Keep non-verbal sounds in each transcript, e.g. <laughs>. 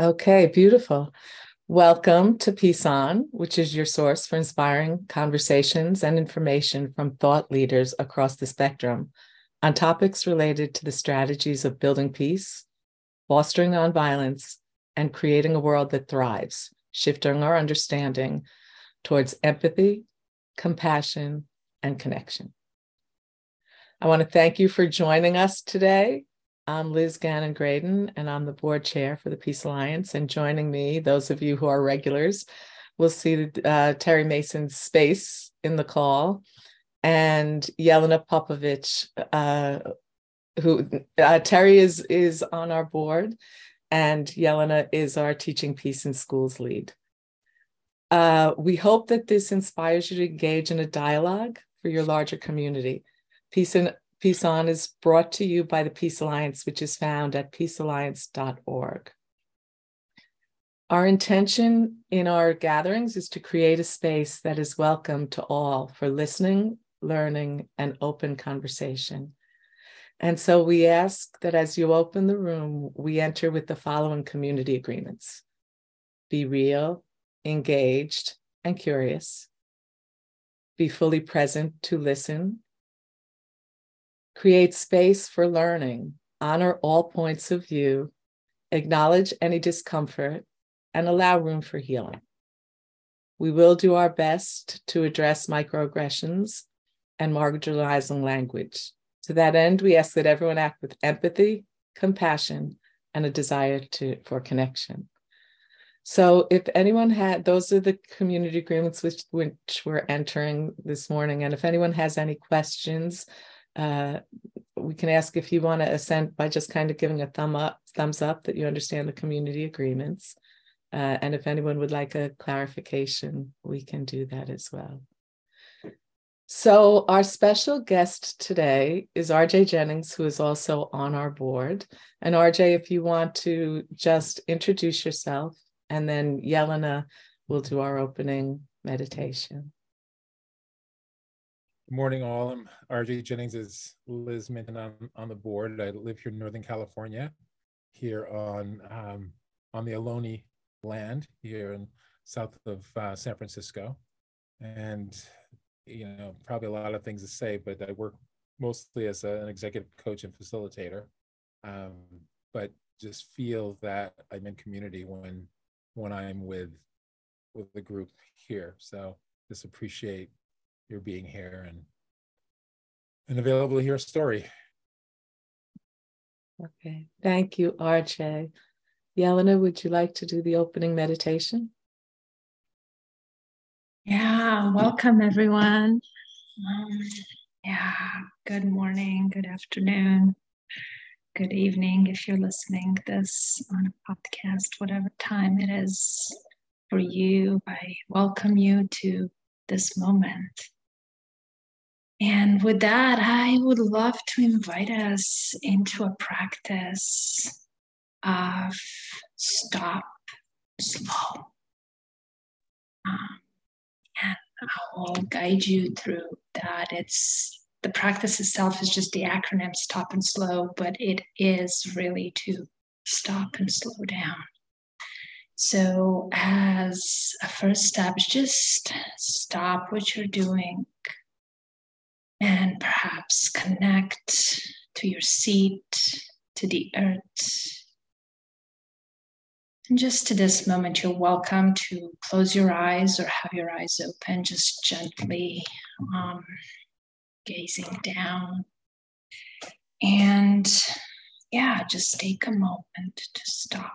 Okay, beautiful. Welcome to Peace On, which is your source for inspiring conversations and information from thought leaders across the spectrum on topics related to the strategies of building peace, fostering nonviolence, and creating a world that thrives, shifting our understanding towards empathy, compassion, and connection. I want to thank you for joining us today. I'm Liz Gannon Graydon, and I'm the board chair for the Peace Alliance. And joining me, those of you who are regulars, will see uh, Terry Mason's space in the call and Yelena Popovich, uh, who uh, Terry is is on our board, and Yelena is our teaching peace in schools lead. Uh, we hope that this inspires you to engage in a dialogue for your larger community. Peace, in, Peace On is brought to you by the Peace Alliance, which is found at peacealliance.org. Our intention in our gatherings is to create a space that is welcome to all for listening, learning, and open conversation. And so we ask that as you open the room, we enter with the following community agreements be real, engaged, and curious, be fully present to listen Create space for learning, honor all points of view, acknowledge any discomfort, and allow room for healing. We will do our best to address microaggressions and marginalizing language. To that end, we ask that everyone act with empathy, compassion, and a desire to, for connection. So, if anyone had, those are the community agreements which, which we're entering this morning. And if anyone has any questions uh, we can ask if you want to assent by just kind of giving a thumb up, thumbs up that you understand the community agreements. Uh, and if anyone would like a clarification, we can do that as well. So, our special guest today is RJ Jennings, who is also on our board. And RJ, if you want to just introduce yourself, and then Yelena will do our opening meditation. Morning, all. I'm RJ Jennings, is Liz mentioned, on, on the board. I live here in Northern California, here on um, on the Ohlone land here in south of uh, San Francisco. And, you know, probably a lot of things to say, but I work mostly as a, an executive coach and facilitator. Um, but just feel that I'm in community when when I'm with with the group here. So just appreciate your being here and and available to hear a story. Okay, thank you, RJ. Yelena, would you like to do the opening meditation? Yeah, welcome everyone. Um, yeah, good morning, good afternoon, good evening if you're listening this on a podcast, whatever time it is for you. I welcome you to this moment. And with that, I would love to invite us into a practice of stop, slow. Um, and I will guide you through that. It's the practice itself is just the acronym stop and slow, but it is really to stop and slow down. So, as a first step, just stop what you're doing and perhaps connect to your seat, to the earth. And just to this moment, you're welcome to close your eyes or have your eyes open, just gently um, gazing down. And yeah, just take a moment to stop.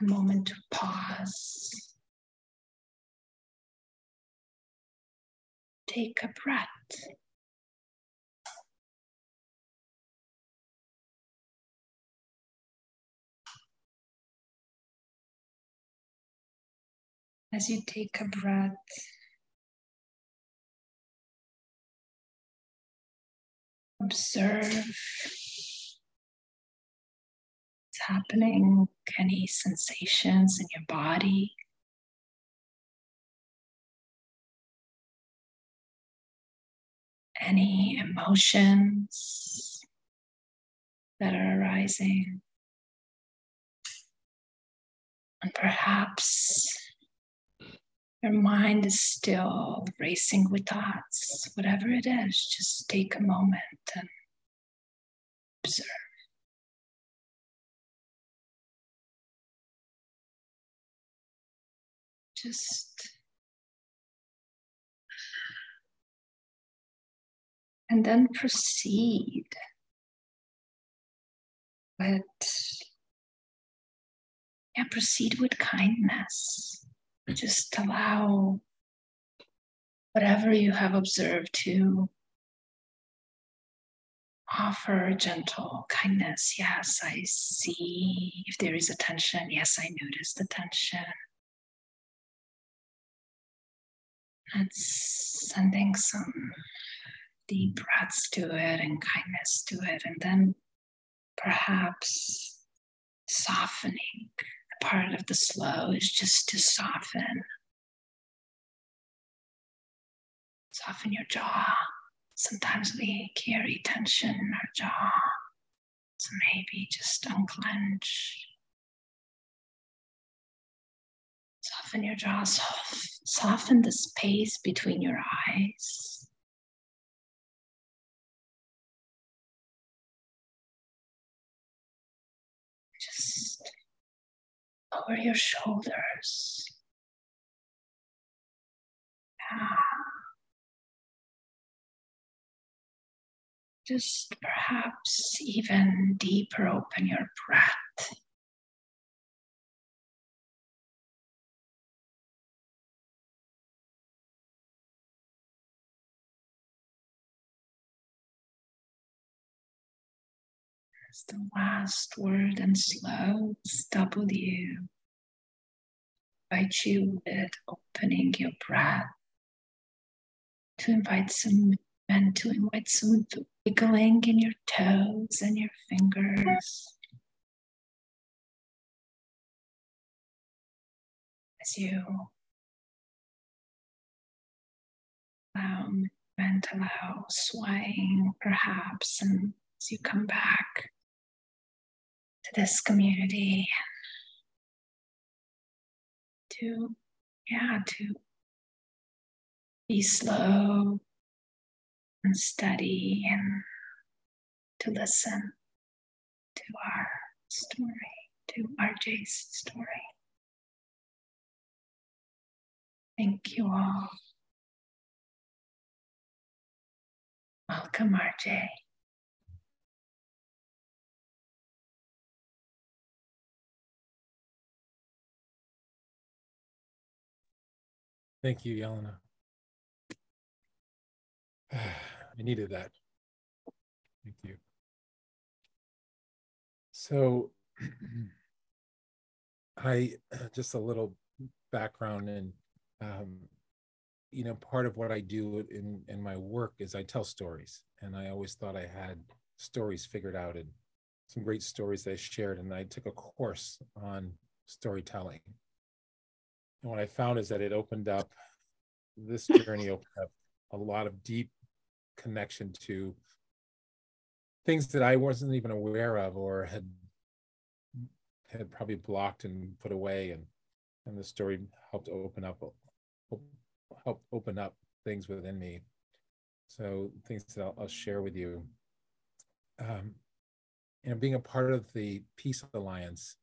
A moment to pause. Take a breath. As you take a breath, observe what's happening, any sensations in your body. Any emotions, that are arising. And perhaps your mind is still racing with thoughts, whatever it is, just take a moment and observe. Just and then proceed but yeah, proceed with kindness. Just allow whatever you have observed to offer gentle kindness. Yes, I see if there is a tension. Yes, I notice the tension. And sending some deep breaths to it and kindness to it. And then perhaps softening. A part of the slow is just to soften. Soften your jaw. Sometimes we carry tension in our jaw. So maybe just unclench. Soften your jaw, soften the space between your eyes. Over your shoulders. Yeah. Just perhaps even deeper open your breath. The last word and slow W. Invite you with opening your breath to invite some and to invite some wiggling in your toes and your fingers. As you um, allow and allow swaying perhaps and as you come back to this community. To yeah to be slow and steady and to listen to our story to rj's story. Thank you all. Welcome rj Thank you, Yelena. <sighs> I needed that. Thank you. So, <clears throat> I just a little background and um, you know part of what I do in in my work is I tell stories, and I always thought I had stories figured out and some great stories that I shared, and I took a course on storytelling and what I found is that it opened up this journey opened up a lot of deep connection to things that I wasn't even aware of or had had probably blocked and put away. And and the story helped open up help open up things within me. So things that I'll, I'll share with you. Um, know being a part of the peace alliance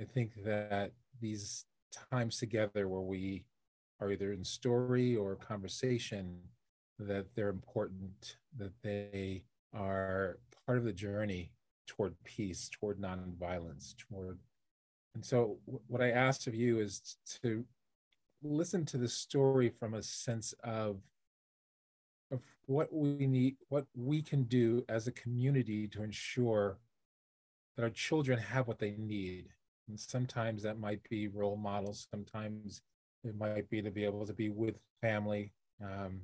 i think that these times together where we are either in story or conversation that they're important, that they are part of the journey toward peace, toward nonviolence, toward. And so, what I asked of you is to listen to the story from a sense of of what we need, what we can do as a community to ensure that our children have what they need and sometimes that might be role models. Sometimes it might be to be able to be with family. Um,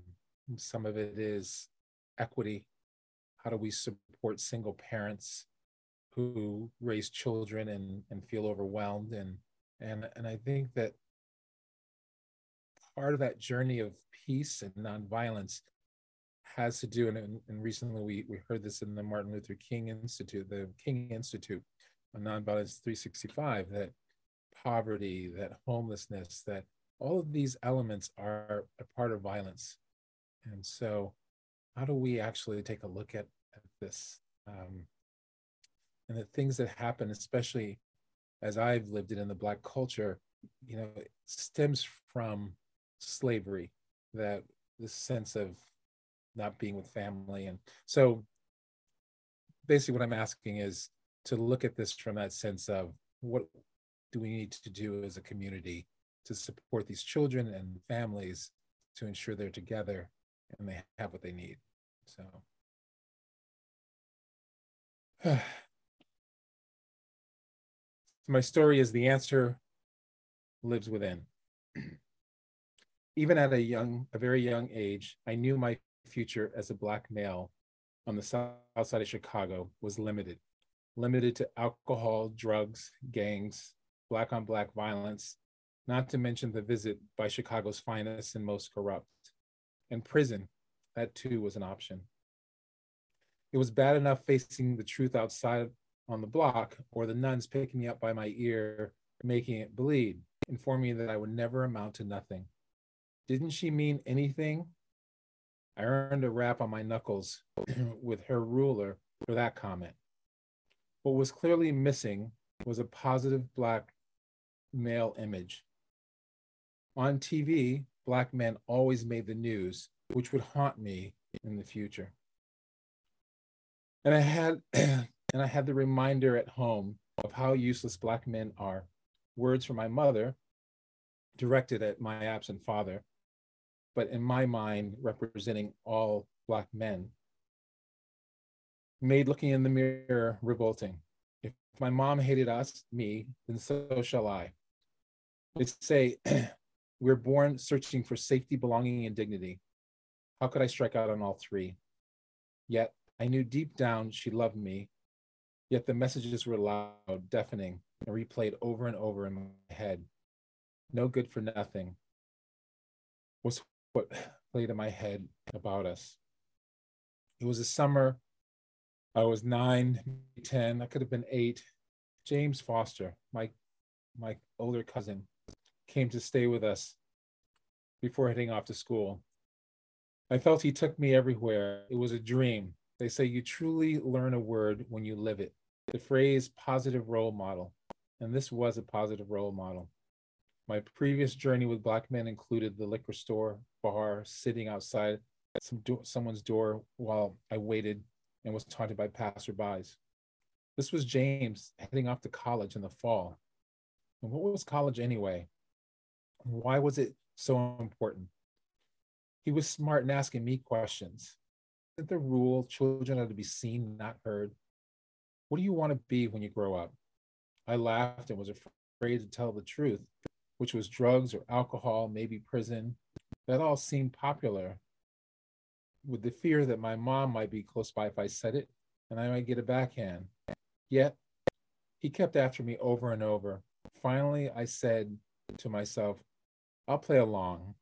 some of it is equity. How do we support single parents who raise children and, and feel overwhelmed? And, and, and I think that part of that journey of peace and nonviolence has to do, and, and recently we, we heard this in the Martin Luther King Institute, the King Institute Nonviolence 365, that poverty, that homelessness, that all of these elements are a part of violence. And so, how do we actually take a look at, at this? Um, and the things that happen, especially as I've lived it in the Black culture, you know, stems from slavery, that this sense of not being with family. And so basically what I'm asking is to look at this from that sense of what do we need to do as a community to support these children and families to ensure they're together and they have what they need. So <sighs> my story is the answer lives within. Even at a young, a very young age, I knew my future as a Black male on the south side of Chicago was limited, limited to alcohol, drugs, gangs, Black on Black violence, not to mention the visit by Chicago's finest and most corrupt. And prison, that too was an option. It was bad enough facing the truth outside on the block or the nuns picking me up by my ear, making it bleed, informing me that I would never amount to nothing. Didn't she mean anything? I earned a rap on my knuckles <clears throat> with her ruler for that comment. What was clearly missing was a positive Black male image. On TV, Black men always made the news, which would haunt me in the future. And I had <clears throat> and I had the reminder at home of how useless Black men are. Words from my mother, directed at my absent father, but in my mind, representing all Black men, made looking in the mirror revolting. If my mom hated us, me, then so shall I. They say, <clears throat> we're born searching for safety, belonging, and dignity. How could I strike out on all three? Yet I knew deep down she loved me, yet the messages were loud, deafening, and replayed over and over in my head. No good for nothing was what <sighs> played in my head about us. It was a summer. I was nine, 10, I could have been eight. James Foster, my my older cousin, came to stay with us before heading off to school. I felt he took me everywhere. It was a dream. They say you truly learn a word when you live it. The phrase positive role model. And this was a positive role model. My previous journey with Black men included the liquor store, bar, sitting outside at some do- someone's door while I waited and was taunted by passerbys. This was James heading off to college in the fall. And what was college anyway? Why was it so important? He was smart in asking me questions. Isn't the rule children are to be seen, not heard? What do you want to be when you grow up? I laughed and was afraid to tell the truth, which was drugs or alcohol, maybe prison. That all seemed popular, with the fear that my mom might be close by if I said it and I might get a backhand. Yet, he kept after me over and over. Finally, I said to myself, I'll play along.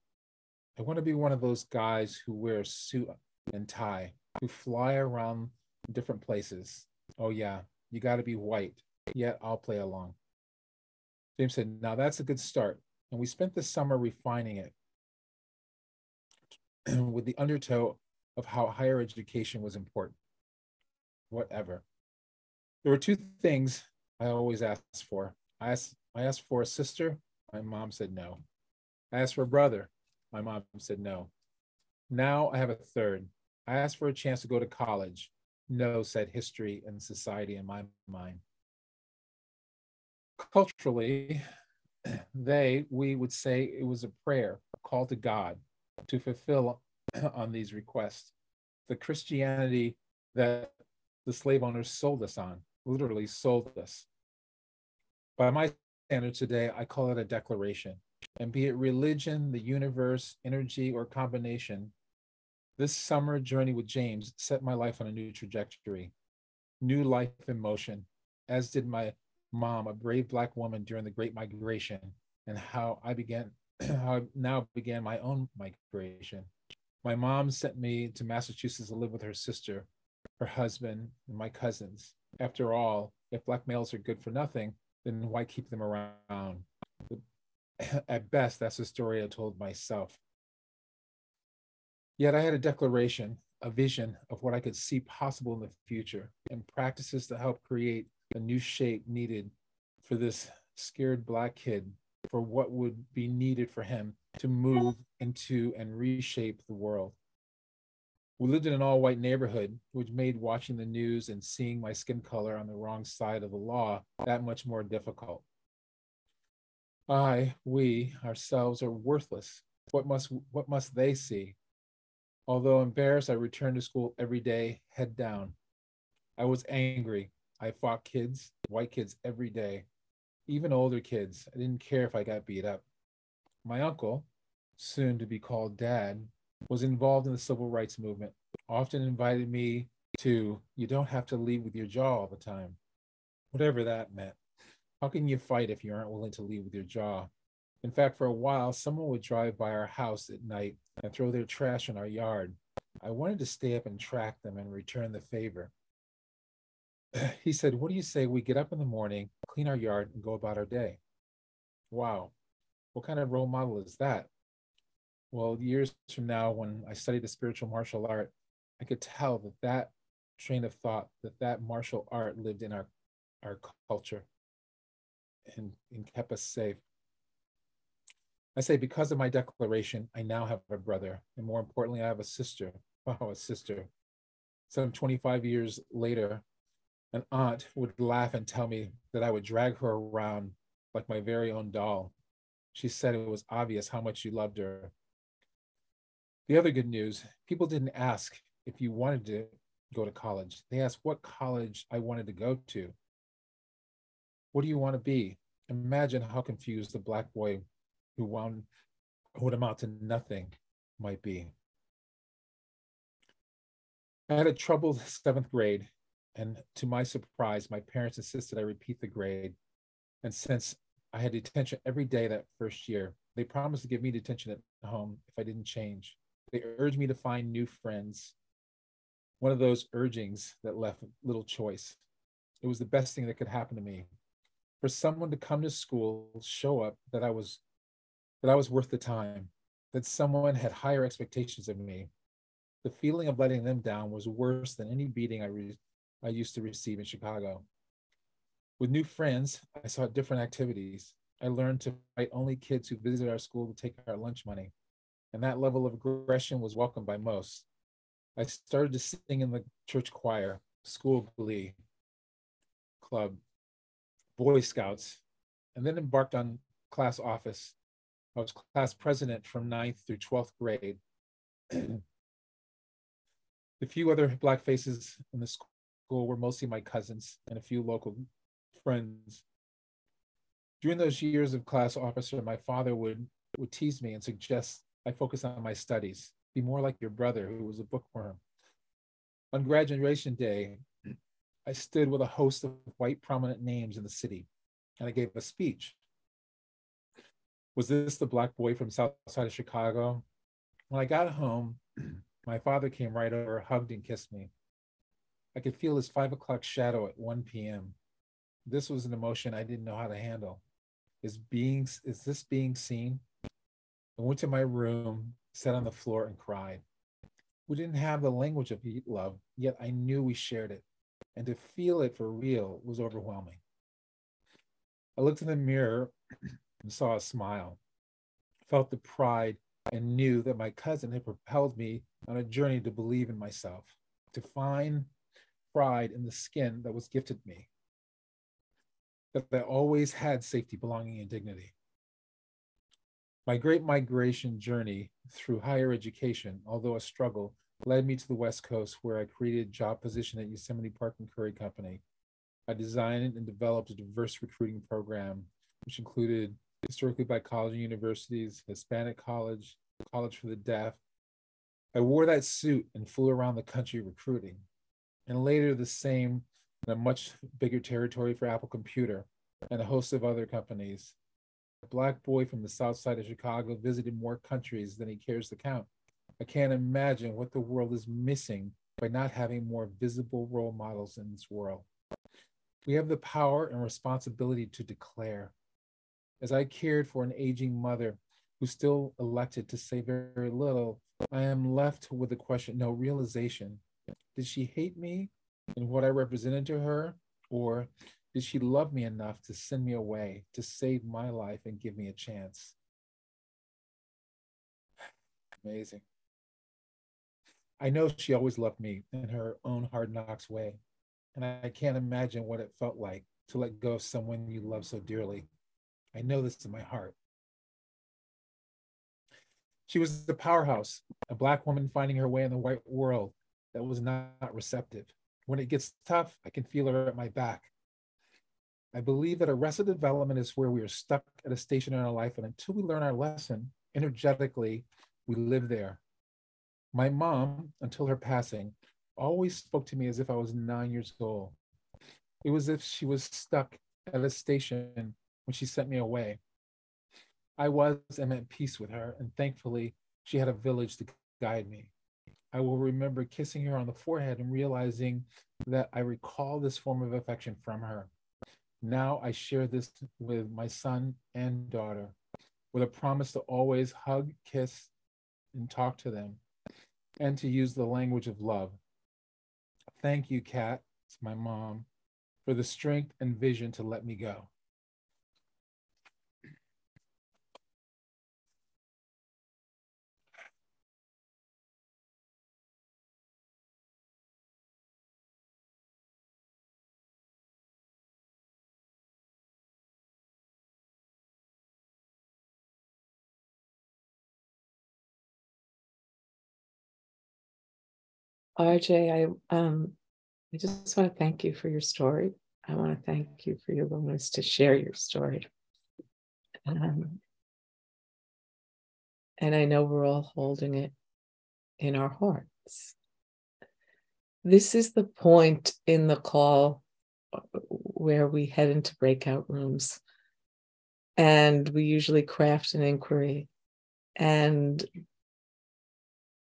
I want to be one of those guys who wear suit and tie, who fly around different places. Oh, yeah, you got to be white. Yet I'll play along. James said, Now that's a good start. And we spent the summer refining it <clears throat> with the undertow of how higher education was important. Whatever. There were two things I always asked for. I asked, I asked for a sister. My mom said no. I asked for a brother. My mom said no. Now I have a third. I asked for a chance to go to college. No, said history and society in my mind. Culturally, <clears throat> they, we would say it was a prayer, a call to God to fulfill <coughs> on these requests. The Christianity that the slave owners sold us on, literally sold us. By my standards today, I call it a declaration and be it religion, the universe, energy, or combination, this summer journey with James set my life on a new trajectory, new life in motion, as did my mom, a brave Black woman during the Great Migration, and how I began, <clears throat> how I now began my own migration. My mom sent me to Massachusetts to live with her sister, her husband, and my cousins. After all, if black males are good for nothing, then why keep them around? <clears throat> At best, that's the story I told myself. Yet I had a declaration, a vision of what I could see possible in the future, and practices to help create a new shape needed for this scared black kid for what would be needed for him to move into and reshape the world. We lived in an all white neighborhood, which made watching the news and seeing my skin color on the wrong side of the law that much more difficult. I, we, ourselves are worthless. What must, what must they see? Although embarrassed, I returned to school every day, head down. I was angry. I fought kids, white kids, every day even older kids. I didn't care if I got beat up. My uncle, soon to be called dad, was involved in the civil rights movement, often invited me to, you don't have to leave with your jaw all the time, whatever that meant. How can you fight if you aren't willing to leave with your jaw? In fact, for a while, someone would drive by our house at night and throw their trash in our yard. I wanted to stay up and track them and return the favor. <clears throat> he said, What do you say we get up in the morning, clean our yard, and go about our day? Wow. What kind of role model is that? Well, years from now, when I studied the spiritual martial art, I could tell that that train of thought, that that martial art lived in our, our culture and, and kept us safe. I say, because of my declaration, I now have a brother. And more importantly, I have a sister. <laughs> Wow, a sister. Some 25 years later, an aunt would laugh and tell me that I would drag her around like my very own doll. She said it was obvious how much you loved her. The other good news people didn't ask if you wanted to go to college, they asked what college I wanted to go to. What do you want to be? Imagine how confused the black boy who wound, would amount to nothing might be. I had a troubled seventh grade and to my surprise, my parents insisted I repeat the grade. And since I had detention every day that first year, they promised to give me detention at home if I didn't change. They urged me to find new friends. One of those urgings that left little choice. It was the best thing that could happen to me. For someone to come to school, show up that I was that I was worth the time, that someone had higher expectations of me. The feeling of letting them down was worse than any beating I re- I used to receive in Chicago. With new friends, I sought different activities. I learned to fight only kids who visited our school to take our lunch money, and that level of aggression was welcomed by most. I started to sing in the church choir, school glee, club, Boy Scouts, and then embarked on class office. I was class president from 9th through 12th grade. <clears throat> the few other Black faces in the school were mostly my cousins and a few local friends. During those years of class officer, my father would, would tease me and suggest I focus on my studies, be more like your brother who was a bookworm. On graduation day, I stood with a host of white prominent names in the city and I gave a speech. Was this the black boy from south side of Chicago? When I got home, my father came right over, hugged and kissed me. I could feel his five o'clock shadow at 1 p.m. This was an emotion I didn't know how to handle. Is being is this being seen? I went to my room, sat on the floor, and cried. We didn't have the language of love, yet I knew we shared it. And to feel it for real was overwhelming. I looked in the mirror <clears throat> and saw a smile, felt the pride, and knew that my cousin had propelled me on a journey to believe in myself, to find pride in the skin that was gifted me, that I always had safety, belonging, and dignity. My great migration journey through higher education, although a struggle, led me to the West Coast where I created a job position at Yosemite Park and Curry Company. I designed and developed a diverse recruiting program, which included historically black college and universities, Hispanic college, college for the deaf. I wore that suit and flew around the country recruiting and later the same in a much bigger territory for Apple Computer and a host of other companies. A black boy from the south side of Chicago visited more countries than he cares to count. I can't imagine what the world is missing by not having more visible role models in this world. We have the power and responsibility to declare. As I cared for an aging mother who still elected to say very little, I am left with the question no realization. Did she hate me and what I represented to her? Or did she love me enough to send me away, to save my life and give me a chance? Amazing. I know she always loved me in her own hard knocks way. And I can't imagine what it felt like to let go of someone you love so dearly. I know this in my heart. She was the powerhouse, a Black woman finding her way in the white world that was not receptive. When it gets tough, I can feel her at my back. I believe that arrested development is where we are stuck at a station in our life, and until we learn our lesson energetically, we live there. My mom, until her passing, always spoke to me as if I was nine years old. It was as if she was stuck at a station when she sent me away. I was and at peace with her, and thankfully, she had a village to guide me. I will remember kissing her on the forehead and realizing that I recall this form of affection from her. Now I share this with my son and daughter with a promise to always hug, kiss, and talk to them and to use the language of love. Thank you, Kat, it's my mom, for the strength and vision to let me go. RJ, I um I just want to thank you for your story. I want to thank you for your willingness to share your story. Um, and I know we're all holding it in our hearts. This is the point in the call uh, where we head into breakout rooms. And we usually craft an inquiry. And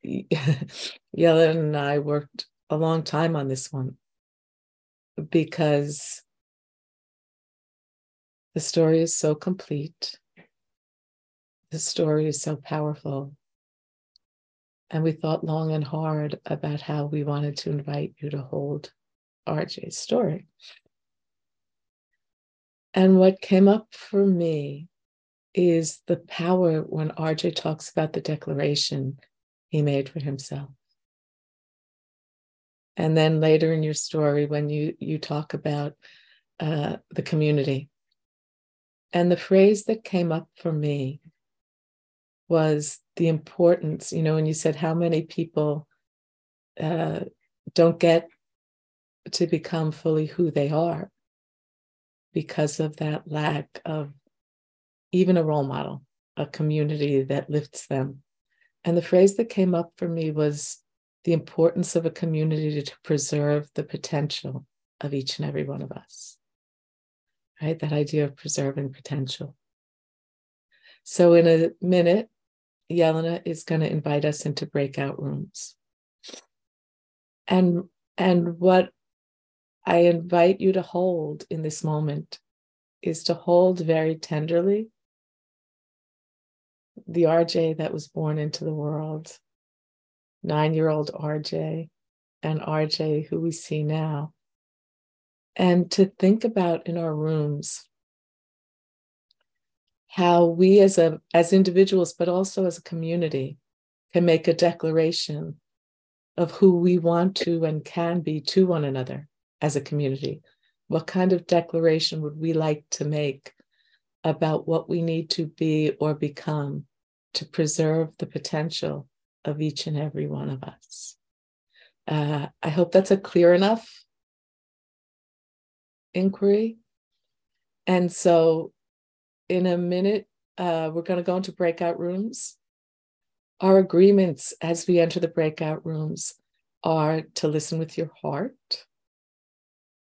<laughs> Yelena and I worked a long time on this one because the story is so complete. The story is so powerful. And we thought long and hard about how we wanted to invite you to hold RJ's story. And what came up for me is the power when RJ talks about the declaration he made for himself. And then later in your story, when you, you talk about uh, the community, and the phrase that came up for me was the importance, you know, when you said how many people uh, don't get to become fully who they are because of that lack of even a role model, a community that lifts them and the phrase that came up for me was the importance of a community to preserve the potential of each and every one of us. Right? That idea of preserving potential. So, in a minute, Yelena is going to invite us into breakout rooms. And, and what I invite you to hold in this moment is to hold very tenderly the RJ that was born into the world, nine year old RJ, and RJ who we see now. And to think about in our rooms how we as a as individuals but also as a community can make a declaration of who we want to and can be to one another as a community what kind of declaration would we like to make about what we need to be or become to preserve the potential of each and every one of us. Uh, I hope that's a clear enough inquiry. And so, in a minute, uh, we're going to go into breakout rooms. Our agreements as we enter the breakout rooms are to listen with your heart,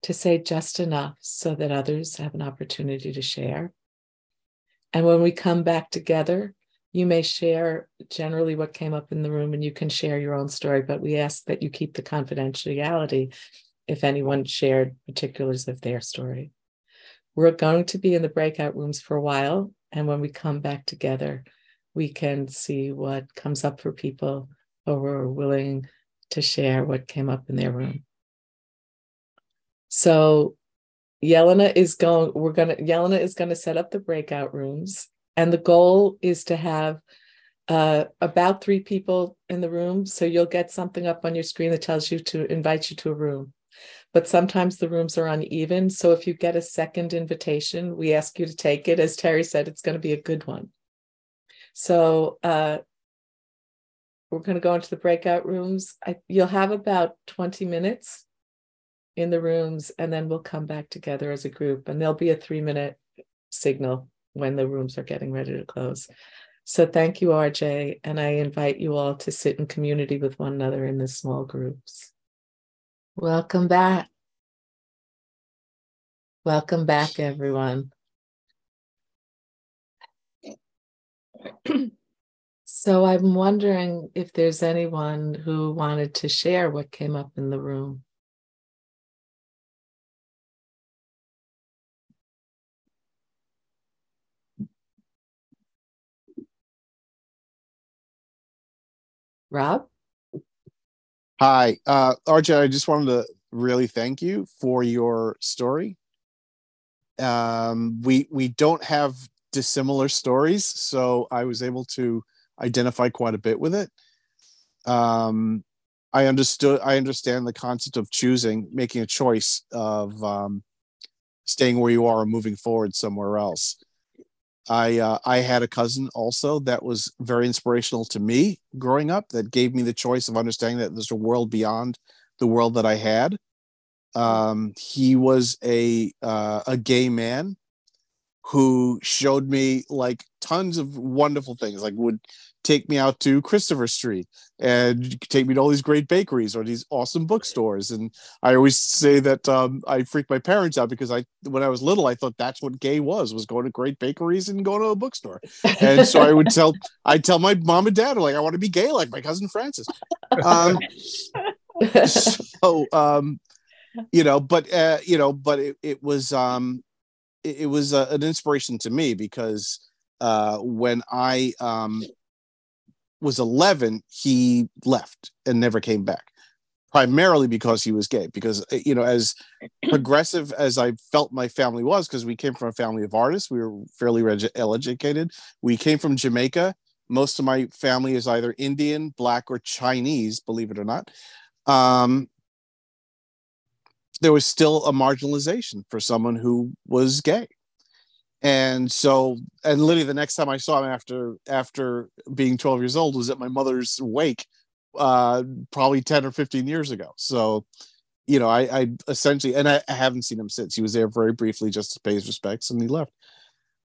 to say just enough so that others have an opportunity to share, and when we come back together, You may share generally what came up in the room and you can share your own story, but we ask that you keep the confidentiality if anyone shared particulars of their story. We're going to be in the breakout rooms for a while. And when we come back together, we can see what comes up for people who are willing to share what came up in their room. So Yelena is going, we're gonna, Yelena is gonna set up the breakout rooms. And the goal is to have uh, about three people in the room. So you'll get something up on your screen that tells you to invite you to a room. But sometimes the rooms are uneven. So if you get a second invitation, we ask you to take it. As Terry said, it's going to be a good one. So uh, we're going to go into the breakout rooms. I, you'll have about 20 minutes in the rooms, and then we'll come back together as a group. And there'll be a three minute signal when the rooms are getting ready to close. So thank you, RJ. And I invite you all to sit in community with one another in the small groups. Welcome back. Welcome back, everyone. so I'm wondering if there's anyone who wanted to share what came up in the room. Rob? Hi, uh, RJ. I just wanted to really thank you for your story. Um, we we don't have dissimilar stories, so I was able to identify quite a bit with it. Um, I understood. I understand the concept of choosing, making a choice of um, staying where you are or moving forward somewhere else. I uh, I had a cousin also that was very inspirational to me growing up. That gave me the choice of understanding that there's a world beyond the world that I had. Um, he was a uh, a gay man who showed me like tons of wonderful things. Like would take me out to Christopher Street and take me to all these great bakeries or these awesome bookstores. And I always say that um, I freak my parents out because I, when I was little, I thought that's what gay was, was going to great bakeries and going to a bookstore. And so I would tell, <laughs> I'd tell my mom and dad, like, I want to be gay like my cousin Francis. Um, <laughs> so, um, you know, but, uh, you know, but it, it was, um, it, it was uh, an inspiration to me because uh, when I um, was 11, he left and never came back, primarily because he was gay. Because, uh, you know, as <clears throat> progressive as I felt my family was, because we came from a family of artists, we were fairly well educated. We came from Jamaica. Most of my family is either Indian, Black, or Chinese, believe it or not. Um, there was still a marginalization for someone who was gay and so and literally the next time i saw him after after being 12 years old was at my mother's wake uh probably 10 or 15 years ago. So you know i i essentially and I, I haven't seen him since. He was there very briefly just to pay his respects and he left.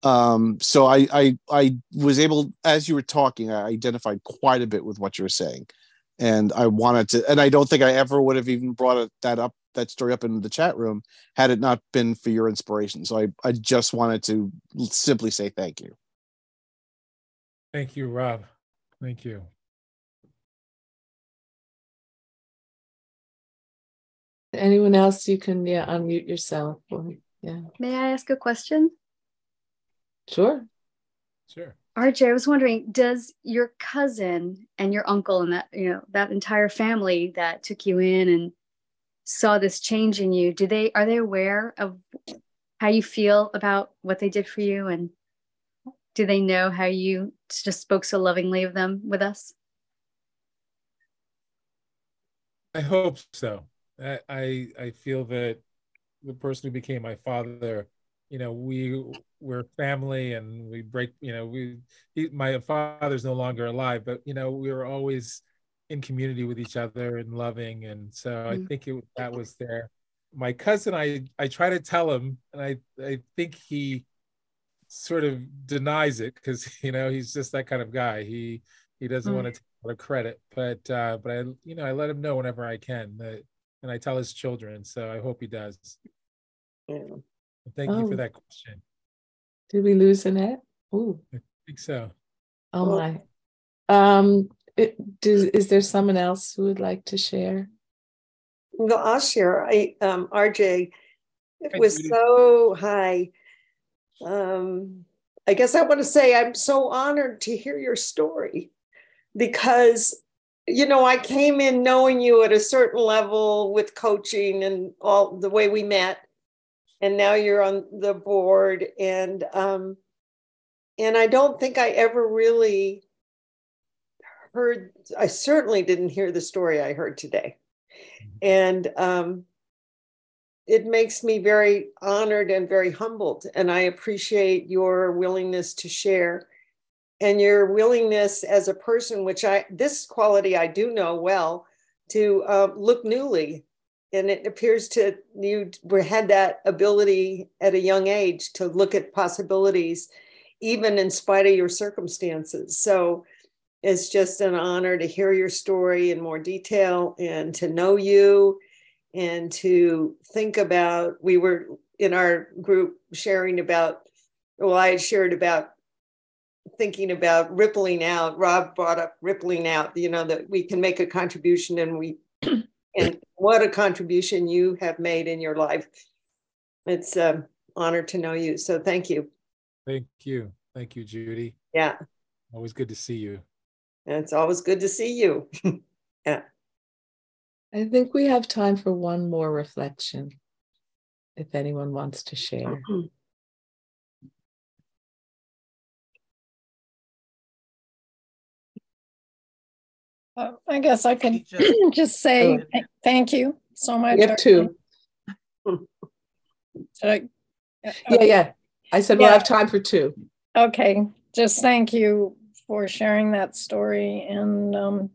Um so i i i was able as you were talking i identified quite a bit with what you were saying. And i wanted to and i don't think i ever would have even brought it, that up that story up in the chat room had it not been for your inspiration. So I, I just wanted to simply say thank you. Thank you, Rob. Thank you. Anyone else, you can yeah unmute yourself. Or, yeah. May I ask a question? Sure. Sure. RJ, I was wondering, does your cousin and your uncle and that you know that entire family that took you in and saw this change in you do they are they aware of how you feel about what they did for you? And do they know how you just spoke so lovingly of them with us? I hope so. I i, I feel that the person who became my father you know we we're family and we break you know we he, my father's no longer alive but you know we were always in community with each other and loving and so mm-hmm. i think it, that was there my cousin i i try to tell him and i i think he sort of denies it because <laughs> you know he's just that kind of guy he he doesn't mm-hmm. want to take a lot of credit but uh but i you know i let him know whenever i can that and i tell his children so i hope he does yeah. thank oh. you for oh. that question did we lose annette Ooh. i think so Oh my. Um, it, does, is there someone else who would like to share? Well, I'll share. I um RJ, it was so high. Um, I guess I want to say I'm so honored to hear your story because you know I came in knowing you at a certain level with coaching and all the way we met, and now you're on the board and um, and I don't think I ever really heard. I certainly didn't hear the story I heard today and um, it makes me very honored and very humbled. And I appreciate your willingness to share and your willingness as a person, which I, this quality I do know well, to uh, look newly. And it appears to you had that ability at a young age to look at possibilities, even in spite of your circumstances. So it's just an honor to hear your story in more detail and to know you and to think about. We were in our group sharing about, well, I had shared about thinking about rippling out. Rob brought up rippling out, you know, that we can make a contribution and we, <clears throat> and what a contribution you have made in your life. It's an honor to know you. So thank you. Thank you. Thank you, Judy. Yeah. Always good to see you. And it's always good to see you. <laughs> yeah. I think we have time for one more reflection if anyone wants to share. Uh, I guess I can <clears throat> just say th thank you so much. We have two. I, yeah, yeah. I said we'll have time for two. Okay, just thank you for sharing that story and um,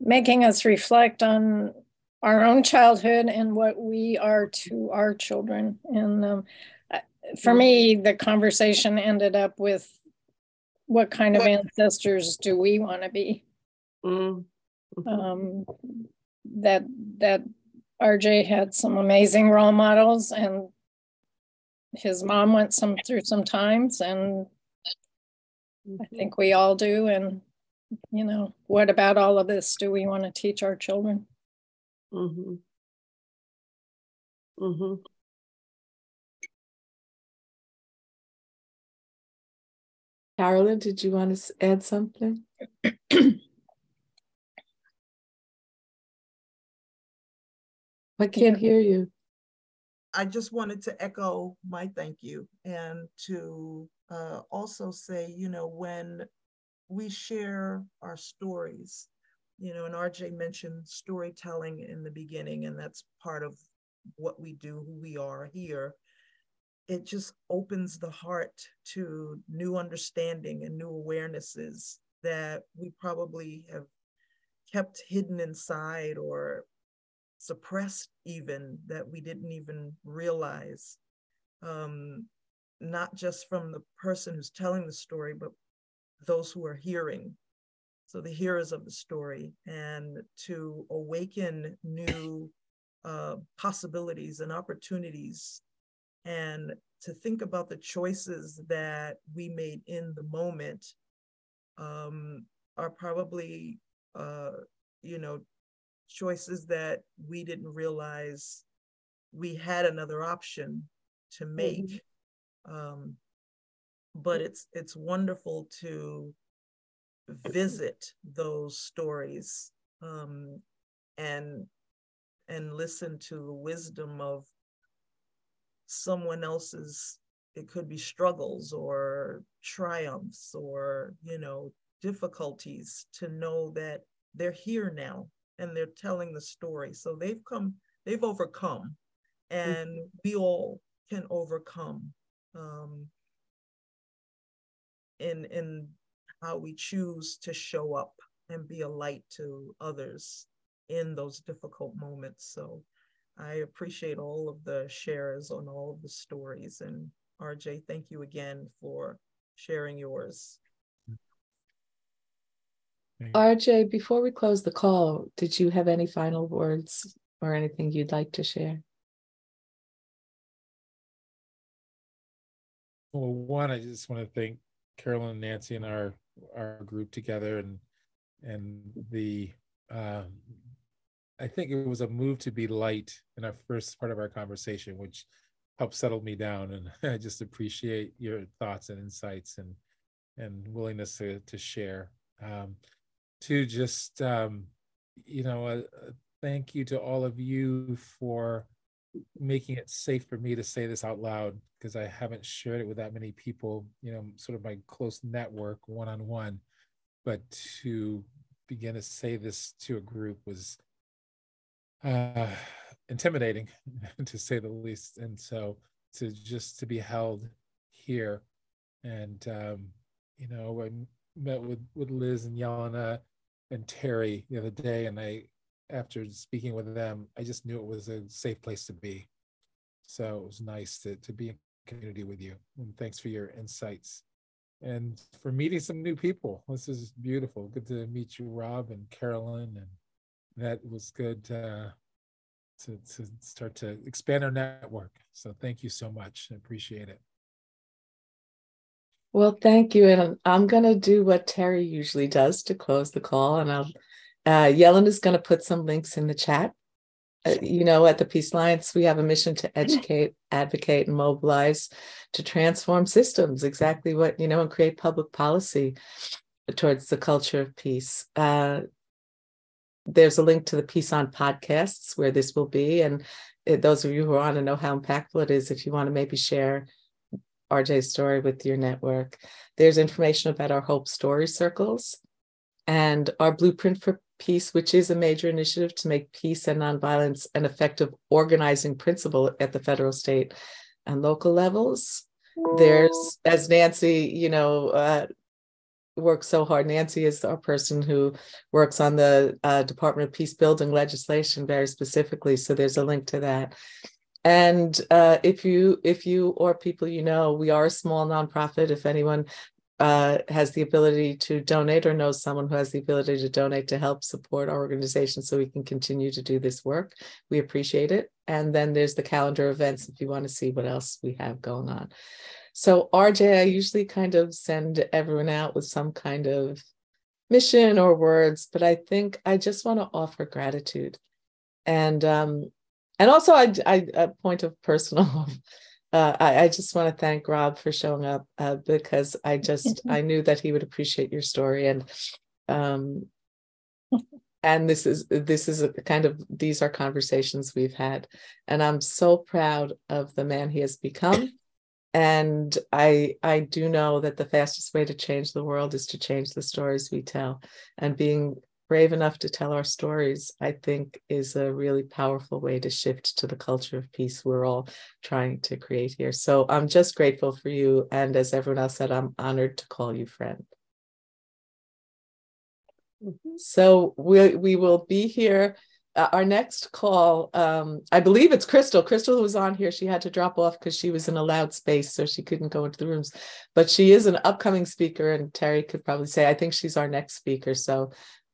making us reflect on our own childhood and what we are to our children. And um, for me, the conversation ended up with what kind of ancestors do we want to be? Mm-hmm. Um, that that RJ had some amazing role models, and his mom went some through some times, and I think we all do. And, you know, what about all of this do we want to teach our children? Mm-hmm. Mm-hmm. Carolyn, did you want to add something? <clears throat> I can't hear you. I just wanted to echo my thank you and to uh, also say, you know, when we share our stories, you know, and RJ mentioned storytelling in the beginning, and that's part of what we do, who we are here. It just opens the heart to new understanding and new awarenesses that we probably have kept hidden inside or suppressed even that we didn't even realize um, not just from the person who's telling the story but those who are hearing so the hearers of the story and to awaken new uh, possibilities and opportunities and to think about the choices that we made in the moment um, are probably uh, you know choices that we didn't realize we had another option to mm-hmm. make. Um, but it's it's wonderful to visit those stories um, and and listen to the wisdom of someone else's it could be struggles or triumphs or you know difficulties to know that they're here now and they're telling the story. So they've come, they've overcome, and mm-hmm. we all can overcome um, in in how we choose to show up and be a light to others in those difficult moments. So I appreciate all of the shares on all of the stories. And RJ, thank you again for sharing yours. RJ, before we close the call, did you have any final words or anything you'd like to share? Well, one, I just want to thank Carolyn and Nancy and our our group together and and the um, I think it was a move to be light in our first part of our conversation, which helped settle me down. And <laughs> I just appreciate your thoughts and insights and and willingness to to share. Um, to just um, you know, uh, thank you to all of you for making it safe for me to say this out loud because I haven't shared it with that many people, you know, sort of my close network one on one. But to begin to say this to a group was uh, intimidating, <laughs> to say the least. And so to just to be held here, and um, you know, I met with with Liz and Yelena and Terry the other day, and I after speaking with them, I just knew it was a safe place to be. So it was nice to, to be in community with you. And thanks for your insights and for meeting some new people. This is beautiful. Good to meet you, Rob and Carolyn. And that was good to, to start to expand our network. So thank you so much. I appreciate it. Well, thank you. And I'm going to do what Terry usually does to close the call. And I'll uh, Yelena is going to put some links in the chat. Uh, you know, at the Peace Alliance, we have a mission to educate, advocate, and mobilize to transform systems, exactly what, you know, and create public policy towards the culture of peace. Uh, there's a link to the Peace On podcasts where this will be. And those of you who want to know how impactful it is, if you want to maybe share RJ's story with your network, there's information about our Hope Story Circles and our Blueprint for Peace, which is a major initiative to make peace and nonviolence an effective organizing principle at the federal, state, and local levels. There's, as Nancy, you know, uh, works so hard. Nancy is our person who works on the uh, Department of Peace building legislation very specifically. So there's a link to that. And uh, if you, if you or people you know, we are a small nonprofit. If anyone uh, has the ability to donate or knows someone who has the ability to donate to help support our organization so we can continue to do this work, we appreciate it. And then there's the calendar events if you want to see what else we have going on. So, RJ, I usually kind of send everyone out with some kind of mission or words, but I think I just want to offer gratitude. And um, and also I, I a point of personal <laughs> uh, I, I, just want to thank Rob for showing up uh, because I just <laughs> I knew that he would appreciate your story and um, <laughs> and this is this is a kind of these are conversations we've had and I'm so proud of the man he has become and I I do know that the fastest way to change the world is to change the stories we tell and being brave enough to tell our stories, I think is a really powerful way to shift to the culture of peace we're all trying to create here. So I'm just grateful for you. And as everyone else said, I'm honored to call you friend. Mm-hmm. So we, we will be here. Uh, our next call, um, I believe it's Crystal. Crystal was on here. She had to drop off because she was in a loud space, so she couldn't go into the rooms. But she is an upcoming speaker, and Terry could probably say, I think she's our next speaker. So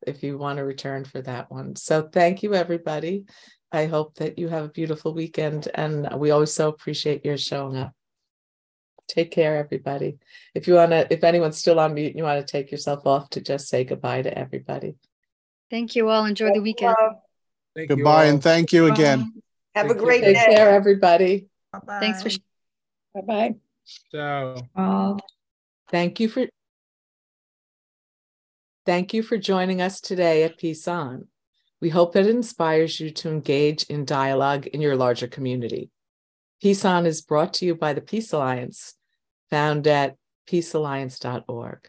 if you want to return for that one. So thank you, everybody. I hope that you have a beautiful weekend, and we always so appreciate your showing up. Take care, everybody. If you want to, if anyone's still on mute, you want to take yourself off to just say goodbye to everybody. Thank you all. Enjoy the weekend. Thank goodbye, and thank you again. Have thank a great you. day. Take care, everybody. Bye-bye. Thanks for. Bye bye. Ciao. Thank you for Thank you for joining us today at Peace On. We hope it inspires you to engage in dialogue in your larger community. Peace On is brought to you by the Peace Alliance, found at peacealliance.org.